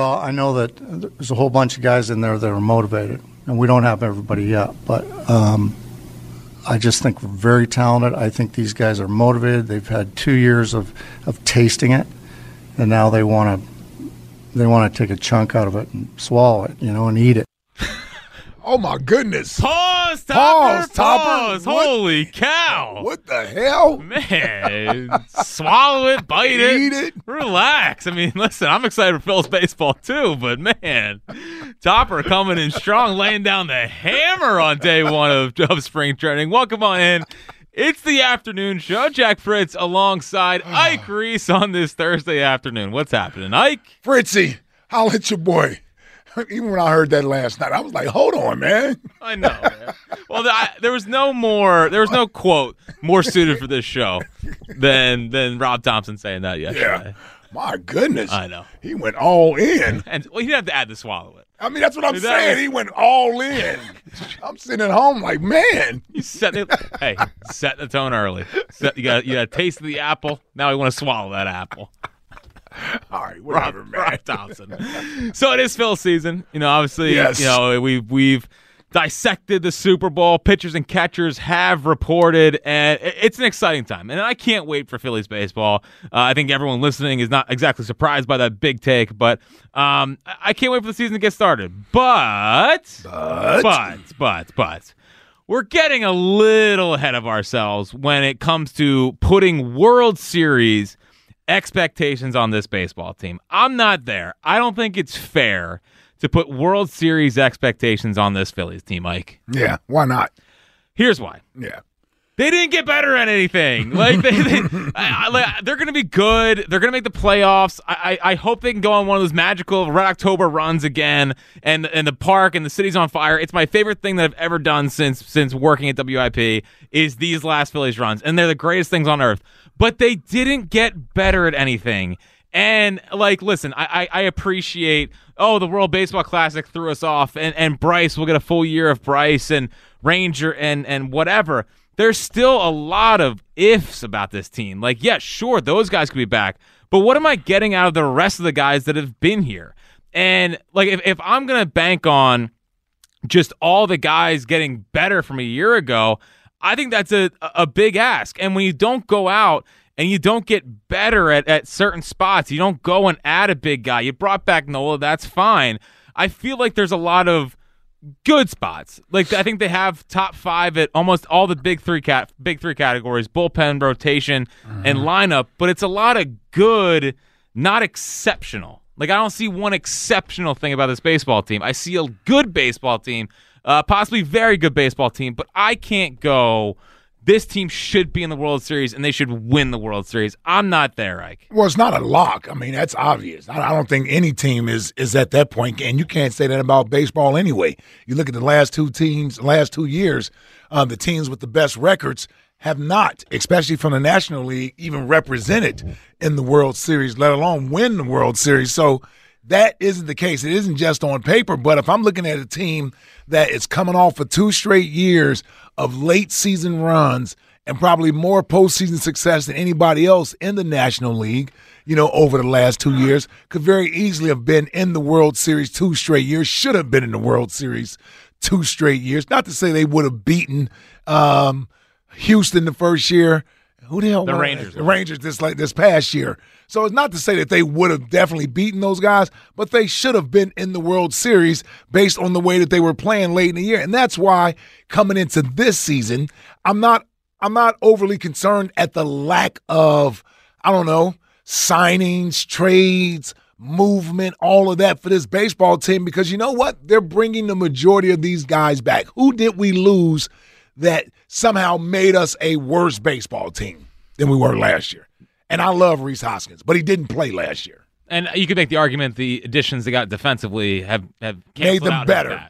Well, I know that there's a whole bunch of guys in there that are motivated, and we don't have everybody yet, but um, I just think we're very talented. I think these guys are motivated. They've had two years of, of tasting it, and now they want to they want to take a chunk out of it and swallow it, you know, and eat it. Oh my goodness! Pause, Topper, Pause, Topper. pause. What- Holy cow! What the hell? Man, swallow it, bite it, Eat it. relax. I mean, listen, I'm excited for Phil's baseball too, but man, Topper coming in strong, laying down the hammer on day one of, of spring training. Welcome on in. It's the afternoon show. Jack Fritz alongside Ike Reese on this Thursday afternoon. What's happening, Ike? Fritzy, holla at your boy. Even when I heard that last night, I was like, "Hold on, man." I know. Man. Well, the, I, there was no more. There was no quote more suited for this show than than Rob Thomson saying that yesterday. Yeah. My goodness. I know. He went all in. And well, you didn't have to add to swallow it. I mean, that's what I'm That saying. was- he went all in. I'm sitting at home like, man. You set it. hey, set the tone early. Set, you got you got a taste of the apple. Now we want to swallow that apple. All right, whatever, Rob, man. Rob Thomson. So it is Phil season. You know, obviously, Yes. you know we've we've dissected the Super Bowl. Pitchers and catchers have reported, and it's an exciting time. And I can't wait for Phillies baseball. Uh, I think everyone listening is not exactly surprised by that big take, but um, I can't wait for the season to get started. But But, but but but we're getting a little ahead of ourselves when it comes to putting World Series expectations on this baseball team. I'm not there. I don't think it's fair to put World Series expectations on this Phillies team, Mike. yeah, why not? Here's why. Yeah. They didn't get better at anything. Like they, they I, I, like, they're going to be good. They're going to make the playoffs. I, I, I hope they can go on one of those magical Red October runs again. And and the park and the city's on fire. It's my favorite thing that I've ever done since since working at WIP is these last Phillies runs, and they're the greatest things on earth. But they didn't get better at anything. And like, listen, I, I, I appreciate. Oh, the World Baseball Classic threw us off, and, and Bryce we'll get a full year of Bryce and Ranger and and whatever. There's still a lot of ifs about this team. Like, yeah, sure, those guys could be back, but what am I getting out of the rest of the guys that have been here? And like, if if I'm gonna bank on just all the guys getting better from a year ago, I think that's a a big ask. And when you don't go out and you don't get better at, at certain spots, you don't go and add a big guy. You brought back Nola, that's fine. I feel like there's a lot of good spots. Like I think they have top five at almost all the big three cat big three categories: bullpen, rotation, and lineup. But it's a lot of good, not exceptional. Like I don't see one exceptional thing about this baseball team. I see a good baseball team, uh, possibly very good baseball team, but I can't go. This team should be in the World Series and they should win the World Series. I'm not there, Ike. Well, it's not a lock. I mean, that's obvious. I don't think any team is is at that point, and you can't say that about baseball anyway. You look at the last two teams, last two years, uh, the teams with the best records have not, especially from the National League, even represented in the World Series, let alone win the World Series. So that isn't the case. It isn't just on paper, but if I'm looking at a team that is coming off of two straight years of late season runs and probably more postseason success than anybody else in the National League, you know, over the last two years, could very easily have been in the World Series two straight years, should have been in the World Series two straight years. Not to say they would have beaten um, Houston the first year. Who the hell? The? Rangers The. Rangers this like this past year. So it's not to say that they would have definitely beaten those guys, but they should have been in the World Series based on the way that they were playing late in the year. And that's why coming into this season, I'm not I'm not overly concerned at the lack of I don't know, signings, trades, movement, all of that for this baseball team because you know what? They're bringing the majority of these guys back. Who did we lose that somehow made us a worse baseball team than we were last year? And I love Rhys Hoskins, but he didn't play last year. And you could make the argument the additions they got defensively have have Made them better.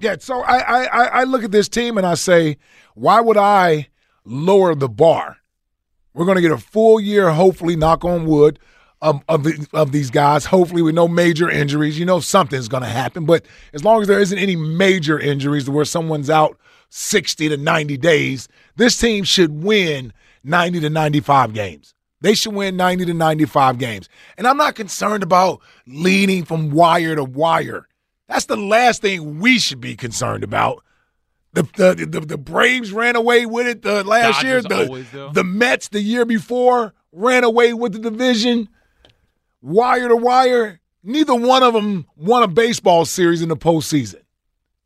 Yeah, so I, I I- I look at this team and I say, why would I lower the bar? We're going to get a full year, hopefully, knock on wood, of of, the, of these guys. Hopefully, with no major injuries. You know, something's going to happen, but as long as there isn't any major injuries where someone's out sixty to ninety days, this team should win ninety to ninety-five games. They should win 90 to 95 games. And I'm not concerned about leading from wire to wire. That's the last thing we should be concerned about. The the the, the Braves ran away with it uh, the last year. Dodgers always The, the Mets the year before ran away with the division. Wire to wire. Neither one of them won a baseball series in the postseason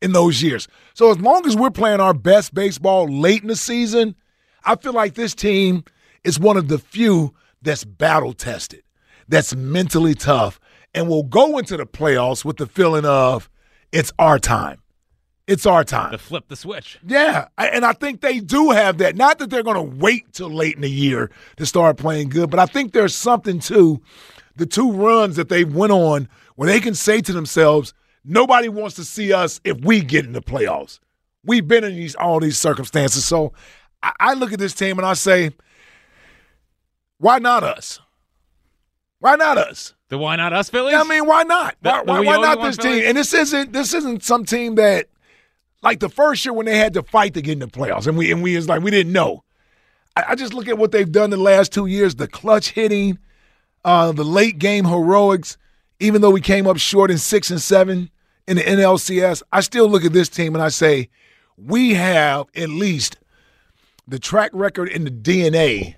in those years. So as long as we're playing our best baseball late in the season, I feel like this team is one of the few that's battle tested, that's mentally tough, and will go into the playoffs with the feeling of it's our time. It's our time. To flip the switch. Yeah, and I think they do have that. Not that they're going to wait till late in the year to start playing good, but I think there's something to the two runs that they went on where they can say to themselves, "Nobody wants to see us if we get in the playoffs. We've been in these all these circumstances." So I, I look at this team and I say, "Why not us? Why not us?" The why not us, Phillies? Yeah, I mean, why not? The- Why, the why, why not this team? Phillies? And this isn't this isn't some team that like the first year when they had to fight to get in the playoffs, and we and we is like we didn't know. I, I just look at what they've done the last two years: the clutch hitting, uh, the late game heroics. Even though we came up short in six and seven in the NLCS, I still look at this team and I say we have at least the track record in the DNA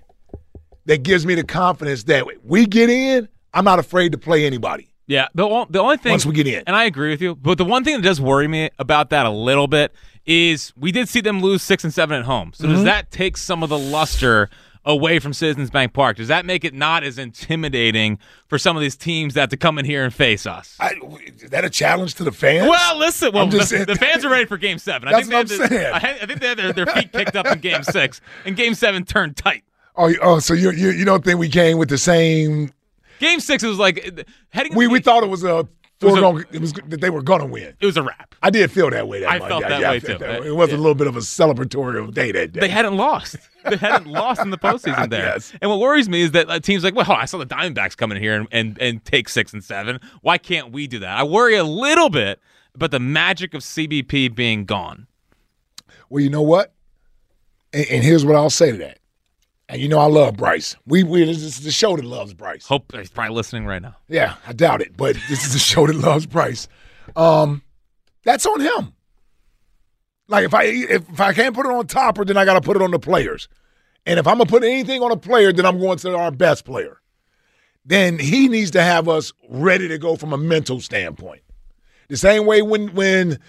that gives me the confidence that we get in. I'm not afraid to play anybody. Yeah, the the only thing Once we get in. and I agree with you, but the one thing that does worry me about that a little bit is we did see them lose six and seven at home. So Mm-hmm. does that take some of the luster away from Citizens Bank Park? Does that make it not as intimidating for some of these teams that have to come in here and face us? I, is that a challenge to the fans? well, listen. Well, the, saying- the fans are ready for Game Seven. I think they what had saying. I, I think they had their, their feet kicked up in Game Six, and Game Seven turned tight. Oh, oh, so you, you you don't think we came with the same? Game Six it was like heading. We we thought it was a was a- foregone. It was that they were gonna win. it was a wrap. I did feel that way. That I felt Yeah, that yeah, I way, felt too. that way. It was yeah. a little bit of a celebratory day that day. They hadn't lost. They hadn't lost in the postseason there. Yes. And what worries me is that uh, teams like, well, I saw the Diamondbacks come in here and, and, and take six and seven. Why can't we do that? I worry a little bit about the magic of CBP being gone. Well, you know what? And, and here's what I'll say to that. And you know I love Bryce. We we this is the show that loves Bryce. Hope he's probably listening right now. Yeah, I doubt it, but this is the show that loves Bryce. Um, that's on him. Like if I if, if I can't put it on topper, then I got to put it on the players. And if I'm gonna put anything on a player, then I'm going to our best player. Then he needs to have us ready to go from a mental standpoint. The same way when when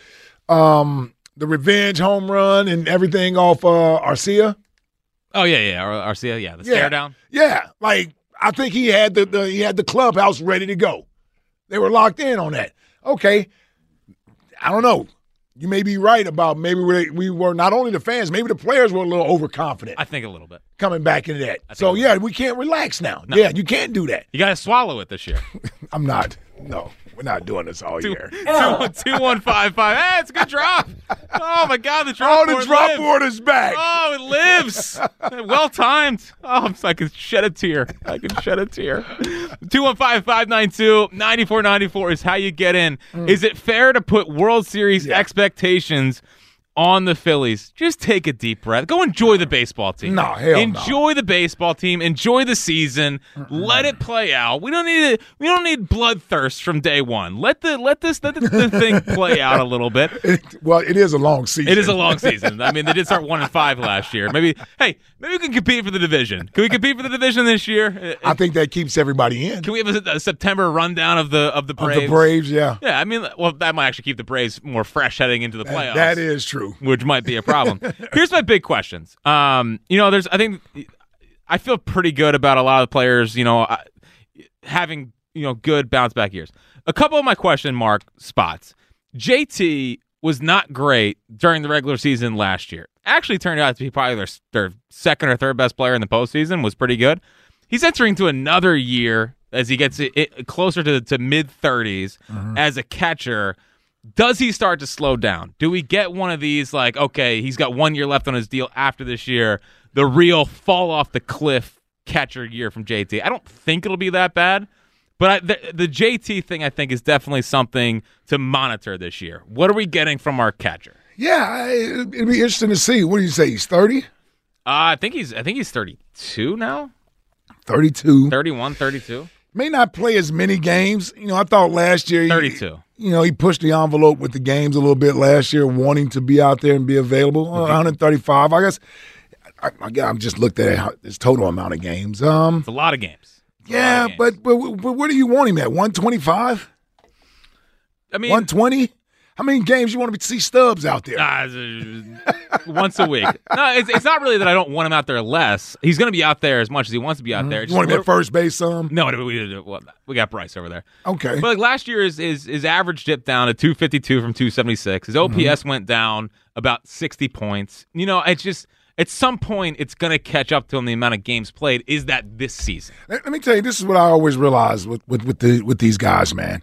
um, the revenge home run and everything off uh, Arcia. Oh, yeah, yeah. Ar- Arcia, yeah. The Yeah. stare down. Yeah, like I think he had the, the he had the clubhouse ready to go. They were locked in on that. Okay, I don't know. You may be right about maybe we, we were not only the fans, maybe the players were a little overconfident I think a little bit. coming back into that. So yeah, we can't relax now. Yeah, you can't do that. You got to swallow it this year. I'm not. No, we're not doing this all two, year. two, two, one, five, five. Hey, it's a good drop. Oh, my God. The drop Oh, the board drop lives. board is back. Oh, it lives. well timed. Oh, I'm, I can shed a tear. I can shed a tear. 215 592 9494 is how you get in. Is it fair to put World Series Mm. Yeah. expectations on the Phillies, just take a deep breath. Go enjoy the baseball team. No, hell no. enjoy the baseball team. Enjoy the season. Let it play out. We don't need it. We don't need bloodthirst from day one. Let the let this let the, the thing play out a little bit. well, it is a long season. It is a long season. I mean, they did start one and five last year. Maybe hey, maybe we can compete for the division. Can we compete for the division this year? I think that keeps everybody in. Can we have a, a September rundown of the of the Of Braves? the Braves, yeah. Yeah, I mean, well, that might actually keep the Braves more fresh heading into the playoffs. That is true. Which might be a problem. Here's my big questions. Um, you know, there's I think I feel pretty good about a lot of the players. You know, uh, having you know good bounce back years. A couple of my question mark spots. JT was not great during the regular season last year. Actually, turned out to be probably their their second or third best player in the postseason. Was pretty good. He's entering to another year as he gets it, it closer to to mid 30s as a catcher does he start to slow down? Do we get one of these like, okay, he's got one year left on his deal after this year, the real fall off the cliff catcher year from JT? I don't think it'll be that bad, but I, the, the JT thing I think is definitely something to monitor this year. What are we getting from our catcher? Yeah, it'd be interesting to see. What do you say? He's 30, Uh, I think he's I think he's 32 now, 32. 31, 32. May not play as many games. You know, I thought last year. he- 32. you know, he pushed the envelope with the games a little bit last year, wanting to be out there and be available. Uh, 135, I guess. I, I, I'm just looked at his total amount of games. Um, It's a lot of games. It's yeah, of games. but, but but where do you want him at? 125, I mean, 120. How many games you want to see Stubbs out there? Uh, once a week. No, it's, it's not really that I don't want him out there less. He's going to be out there as much as he wants to be out there. Mm-hmm. you want him at first base some? No, we, we, we got Bryce over there. Okay. But like last year, his, his, his average dipped down to 252 from 276. His OPS Mm-hmm. went down about 60 points. You know, it's just at some point it's going to catch up to him the amount of games played. Is that this season? Let, let me tell you, this is what I always realize with with with, the, with these guys, man.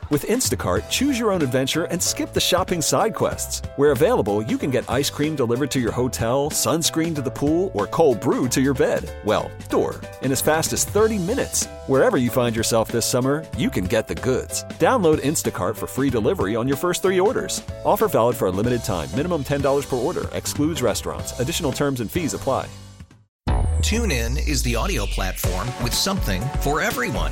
With Instacart, choose your own adventure and skip the shopping side quests. Where available, you can get ice cream delivered to your hotel, sunscreen to the pool, or cold brew to your bed. Well, door. In as fast as 30 minutes. Wherever you find yourself this summer, you can get the goods. Download Instacart for free delivery on your first three orders. Offer valid for a limited time. Minimum $10 per order. Excludes restaurants. Additional terms and fees apply. TuneIn is the audio platform with something for everyone.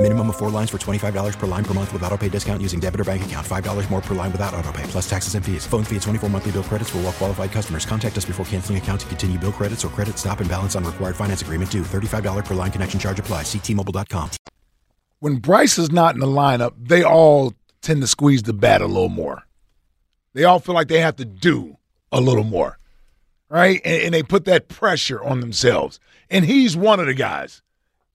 Minimum of four lines for $25 per line per month with auto pay discount using debit or bank account. $5 more per line without auto pay, plus taxes and fees. Phone fee at 24 monthly bill credits for all well qualified customers. Contact us before canceling account to continue bill credits or credit stop and balance on required finance agreement due. $35 per line connection charge apply. Ctmobile.com. When Bryce is not in the lineup, they all tend to squeeze the bat a little more. They all feel like they have to do a little more, right? And, and they put that pressure on themselves. And he's one of the guys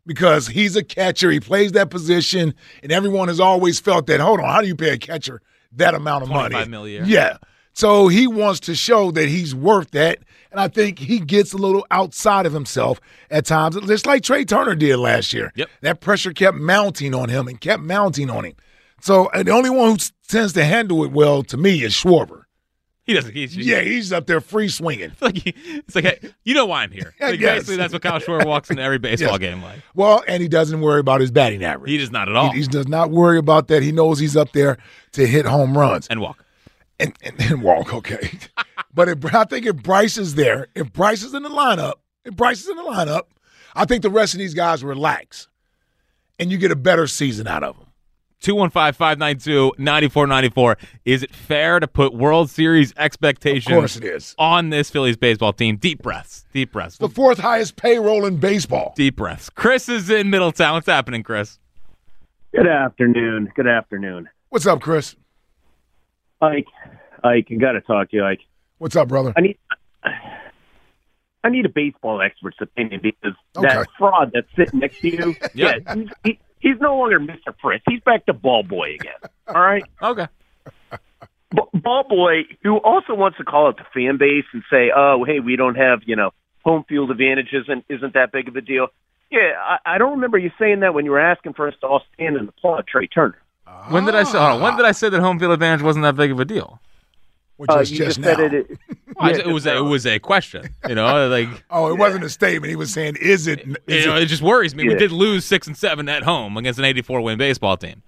because he's a catcher. He plays that position, and everyone has always felt that. Hold on, how do you pay a catcher that amount of money? 25 mil a year. Yeah. So he wants to show that he's worth that. And I think he gets a little outside of himself at times, just like Trea Turner did last year. Yep. That pressure kept mounting on him and kept mounting on him. So the only one who tends to handle it well to me is Schwarber. He doesn't. He's, Yeah, he's up there free swinging. It's like, he- it's like, hey, you know why I'm here. Like. Basically, that's what Kyle Schwarber walks into every baseball Yes. game like. Well, and he doesn't worry about his batting average. He does not at all. He, he does not worry about that. He knows he's up there to hit home runs. and walk. and, and, and walk, okay. but if, I think if Bryce is there, if Bryce is in the lineup, if Bryce is in the lineup, I think the rest of these guys relax, and you get a better season out of them. 215-592-9494. Is it fair to put World Series expectations Of course it is. on this Phillies baseball team? Deep breaths. Deep breaths. The fourth highest payroll in baseball. Deep breaths. Chris is in Middletown. What's happening, Chris? Good afternoon. Good afternoon. What's up, Chris? Ike, Ike, I got to talk to you, Ike. What's up, brother? I need I need a baseball expert's opinion because Okay. that fraud that's sitting next to you, Yeah. yeah, he, he's no longer Mr. Fritz. He's back to Ball Boy again. All right? Okay. B- Ball Boy, who also wants to call out the fan base and say, "Oh, hey, we don't have you know home field advantages, and isn't that big of a deal?" Yeah, I, I don't remember you saying that when you were asking for us to all stand and applaud Trea Turner. When did I say? Hold on, when did I say that home field advantage wasn't that big of a deal? Which Uh, is you just, just said now. it. It I- yeah, it was a, it was a question. You know, like Oh, it wasn't a statement. He was saying, "Is it?" Is you know, it it just worries me. We did lose six and seven at home against an 84 win baseball team.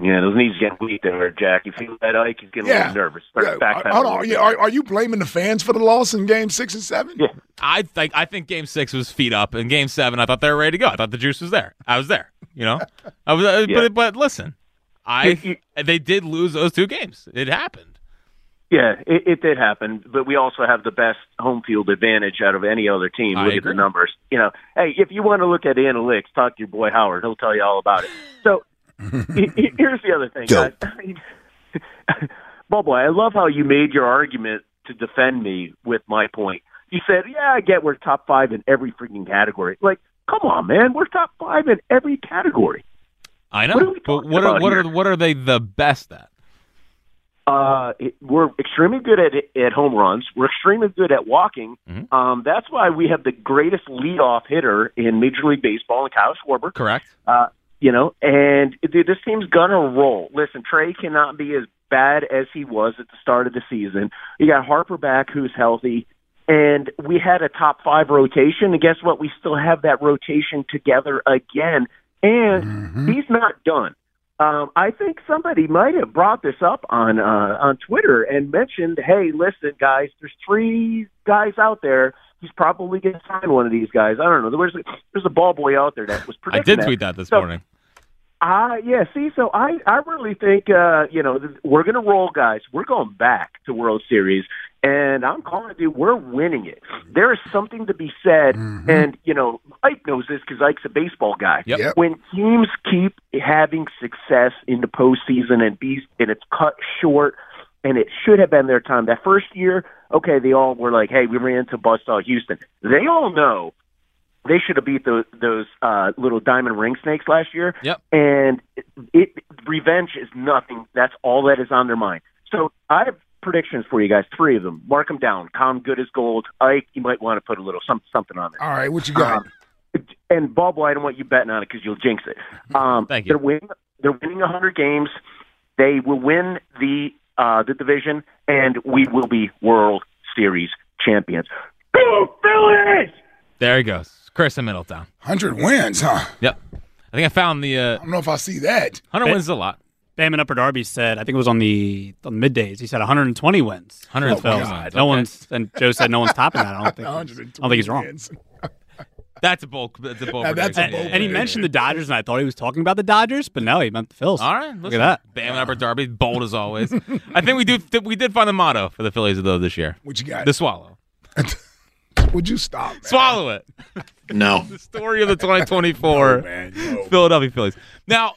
Yeah, those knees getting weak there, Jack. You feel that Ike? He's getting a little nervous. Start Yeah, back hold on. Yeah, are, are you blaming the fans for the loss in Game Six and Seven? Yeah. I think I think Game Six was feet up, and Game Seven I thought they were ready to go. I thought the juice was there. I was there. You know, I was. Uh, Yeah. But but listen, I they did lose those two games. It happened. Yeah, it, it did happen, but we also have the best home field advantage out of any other team. I look at the numbers. You know, hey, if you want to look at analytics, talk to your boy Howard. He'll tell you all about it. So he- he- here's the other thing, guys. I mean, Ball boy, I love how you made your argument to defend me with my point. You said, "Yeah, I get we're top five in every freaking category." Like, come on, man, we're top five in every category. I know. What are we but what are about what here? are what are they the best at? Uh, it, we're extremely good at at home runs. We're extremely good at walking. Mm-hmm. Um, that's why we have the greatest leadoff hitter in Major League Baseball, in Kyle Schwarber. Correct. Uh, you know, and dude, this team's gonna roll. Listen, Trea cannot be as bad as he was at the start of the season. You got Harper back, who's healthy, and we had a top five rotation. And guess what? We still have that rotation together again, and he's not done. Um, I think somebody might have brought this up on uh, on Twitter and mentioned, "Hey, listen, guys, there's three guys out there. He's probably going to sign one of these guys. I don't know. There's a, there's a ball boy out there that was I did tweet that this So, morning. Uh, yeah, see, so I, I really think, uh, you know, th- we're going to roll, guys. We're going back to World Series, and I'm calling it, dude, we're winning it. There is something to be said, and, you know, Ike knows this because Ike's a baseball guy. Yep. When teams keep having success in the postseason and, be, and it's cut short, and it should have been their time. That first year, okay, they all were like, hey, we ran into Buzzsaw Houston. They all know they should have beat those those uh, little diamond ring snakes last year. Yep. And it, it revenge is nothing. That's all that is on their mind. So I have predictions for you guys. Three of them. Mark them down. Calm, good as gold. Ike, you might want to put a little some, something on there. All right, what you got? Um, and Bob, I don't want you betting on it because you'll jinx it. Um, Thank you. They're winning. They're winning 100 games. They will win the uh, the division, and we will be World Series champions. Go Phillies! There he goes, Chris in Middletown. Hundred wins, huh? Yep. I think I found the uh, I don't know if I see that. 100 wins is a lot. Bam and Upper Darby said, I think it was on the on the middays. He said 120 wins. 112 Phils. wins, No okay. one's and Joe said no one's topping that. I don't think. I don't think he's wrong. wins. That's a bold. That's a bold. Now, that's a prediction. bold Yeah, And he mentioned the Dodgers, and I thought he was talking about the Dodgers, but no, he meant the Phils. yeah. All right, look at that. Bam and Upper Darby, bold as always. I think we do. We did find the motto for the Phillies though this year. What you got? The swallow. Would you stop? Man? Swallow it. No. the story of the 2024 Man, no. Philadelphia Phillies. Now,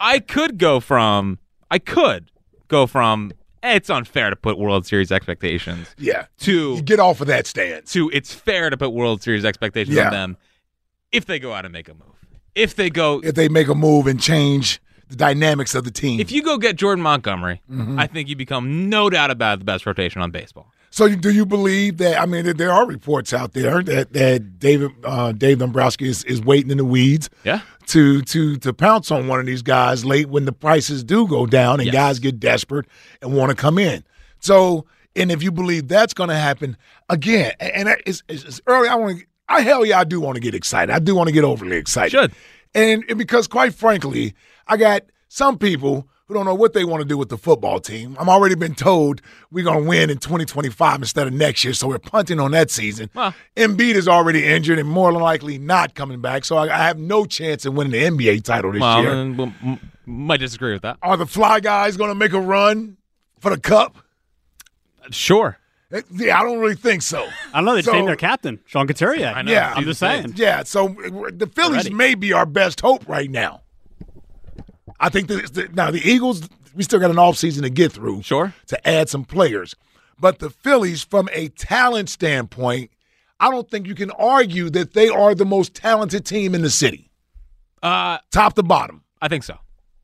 I could go from. I could go from. eh, It's unfair to put World Series expectations Yeah. to You get off of that stance. to it's fair to put World Series expectations Yeah. on them if they go out and make a move. If they go, If they make a move and change the dynamics of the team. if you go get Jordan Montgomery, Mm-hmm. I think you become no doubt about the best rotation on baseball. So do you believe that? I mean, there- are reports out there that that David uh, Dave Dombrowski is, is waiting in the weeds Yeah. to to to pounce on one of these guys late when the prices do go down and Yes. guys get desperate and want to come in. So, and if you believe that's going to happen again, and it's, it's early. I want to. I hell yeah, I do want to get excited. I do want to get overly excited. Should. And, and because, quite frankly, I got some people who don't know what they want to do with the football team. I'm already been told we're going to win in 2025 instead of next year, so we're punting on that season. Well- Embiid is already injured and more than likely not coming back, so I, I have no chance in winning the NBA title this Well, year. then, we'll- m- might disagree with that. Are the Fly Guys going to make a run for the cup? Sure. Eh, Yeah, I don't really think so. I don't know. They So- named their captain, Sean Couturier. I know. Yeah. I'm just saying. Yeah, so uh, the Phillies Already. may be our best hope right now. I think that the, now the Eagles, we still got an offseason to get through. Sure. To add some players. But the Phillies, from a talent standpoint, I don't think you can argue that they are the most talented team in the city. Uh, Top to bottom. I think so.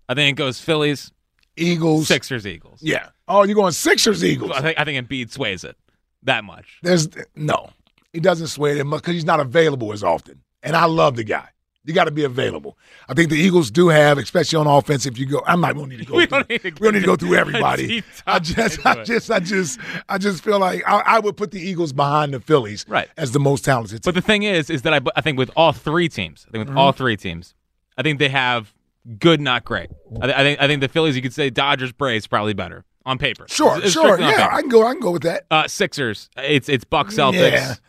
I think it goes Phillies, Eagles, Sixers, Eagles. Yeah. Oh, you're going Sixers, Eagles. I think I think Embiid sways it that much. There's no, he doesn't sway it much because he's not available as often. And I love the guy. You got to be available. I think the Eagles do have, especially on offense. If you go, I'm not going to need to go. We through, don't need to we don't need to go through everybody. I just, I just, I just, I just feel like I, I would put the Eagles behind the Phillies, Right. as the most talented. But the thing is, is that I, I think with all three teams, I think with Mm-hmm. all three teams, I think they have good, not great. I, th- I think I think the Phillies, you could say Dodgers, Braves, probably better on paper. Sure, It's- it's sure, yeah. I can go, I can go with that. Uh, Sixers, it's it's Bucks, Celtics.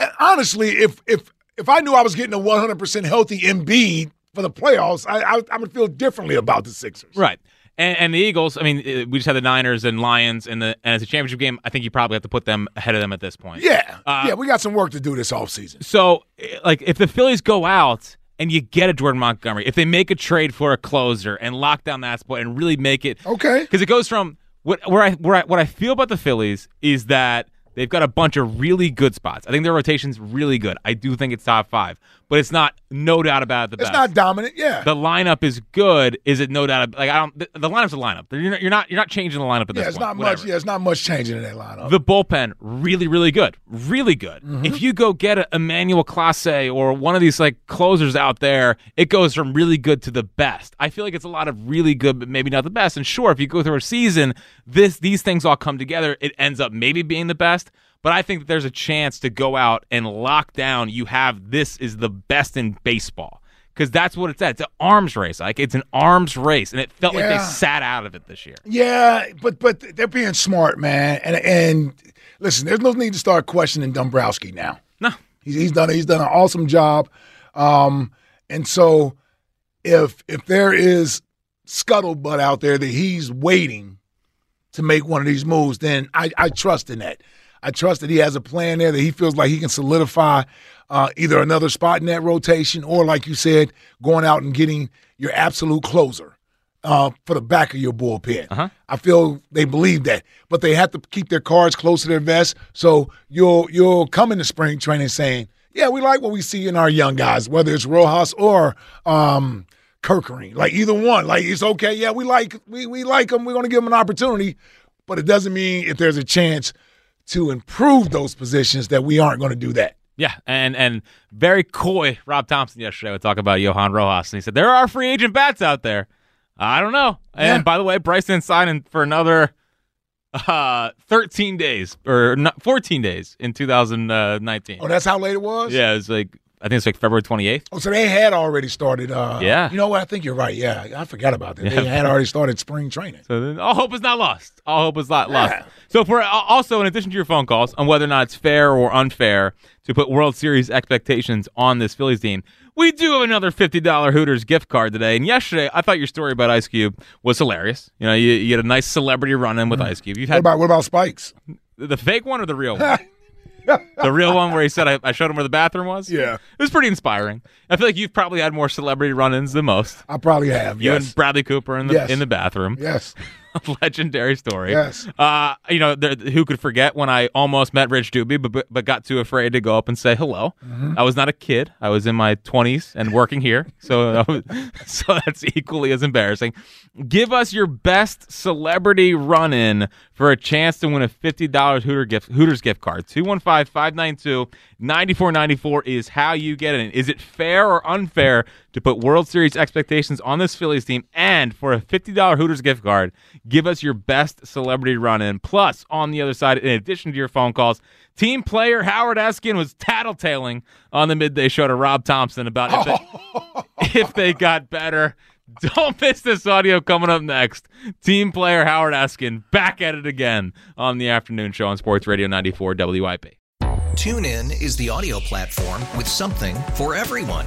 Yeah. Honestly, if if if I knew I was getting a 100 percent healthy Embiid for the playoffs, I, I I would feel differently about the Sixers. Right. And, and the Eagles, I mean, uh, we just had the Niners and Lions, and the and as a championship game, I think you probably have to put them ahead of them at this point. Yeah, Uh, yeah, we got some work to do this offseason. So, eh, like, if the Phillies go out and you get a Jordan Montgomery, if they make a trade for a closer and lock down that spot and really make it okay, because it goes from what where I where I, what I feel about the Phillies is that they've got a bunch of really good spots. I think their rotation's really good. I do think it's top five, but it's not no doubt about it the It's best. not dominant, yeah. the lineup is good. Is it no doubt? Like I don't. The, the lineup's a lineup. You're not, you're not. You're not changing the lineup at yeah, this it's point. not Whatever. much. Yeah, it's not much changing in that lineup. The bullpen really, really good, really good. Mm-hmm. If you go get a Emmanuel Clase or one of these like closers out there, it goes from really good to the best. I feel like it's a lot of really good, but maybe not the best. And sure, if you go through a season, this these things all come together. It ends up maybe being the best. But I think that there's a chance to go out and lock down. You have this is the best in baseball because that's what it's at. It's an arms race. Like it's an arms race, and it felt like they sat out of it this year. Yeah, but but they're being smart, man. And and listen, there's no need to start questioning Dombrowski now. No, he's, he's done he's done an awesome job. Um, and so if if there is scuttlebutt out there that he's waiting to make one of these moves, then I, I trust in that. I trust that he has a plan there that he feels like he can solidify uh, either another spot in that rotation or, like you said, going out and getting your absolute closer uh, for the back of your bullpen. I feel they believe that, but they have to keep their cards close to their vest. So you'll you'll come into spring training saying, "Yeah, we like what we see in our young guys, whether it's Rojas or." Um, Kerkering, like either one, like it's okay. Yeah, we like we we like them. We're going to give them an opportunity, but it doesn't mean if there's a chance to improve those positions that we aren't going to do that. Yeah, and and very coy Rob Thomson yesterday would talk about Johan Rojas, and he said there are free agent bats out there. I don't know. And Yeah. by the way, Bryson signed for another uh 13 days or not 14 days in 2019. Oh, that's how late it was. yeah, it's like I think it's like February 28th. Oh, so they had already started. Uh, Yeah. You know what? I think you're right. Yeah, I forgot about that. Yeah. They had already started spring training. So then all hope is not lost. All hope is not lost. Yeah. So for also in addition to your phone calls on whether or not it's fair or unfair to put World Series expectations on this Phillies team, we do have another fifty dollar Hooters gift card today. And yesterday, I thought your story about Ice Cube was hilarious. You know, you, you had a nice celebrity run in with Ice Cube. You've What had about what about Spikes? the fake one or the real one? the real one where he said I, I showed him where the bathroom was. Yeah. it was pretty inspiring. I feel like you've probably had more celebrity run-ins than most. I probably have. You yes. and Bradley Cooper in the Yes. in the bathroom. yes. legendary story. Yes. Uh, you know, there, who could forget when I almost met Rich Doobie, but, but got too afraid to go up and say hello. Mm-hmm. I was not a kid. I was in my twenties and working here, so was- so that's equally as embarrassing. Give us your best celebrity run-in for a chance to win a fifty dollars Hooter gift Hooters gift card. 215-592-9494 is how you get it. Is it fair or unfair to put World Series expectations on this Phillies team? And for a $50 Hooters gift card, give us your best celebrity run in. Plus, on the other side, in addition to your phone calls, team player Howard Eskin was tattletaling on the midday show to Rob Thomson about if they, if they got better. Don't miss this audio coming up next. Team player Howard Eskin back at it again on the afternoon show on Sports Radio 94 WIP. TuneIn is the audio platform with something for everyone.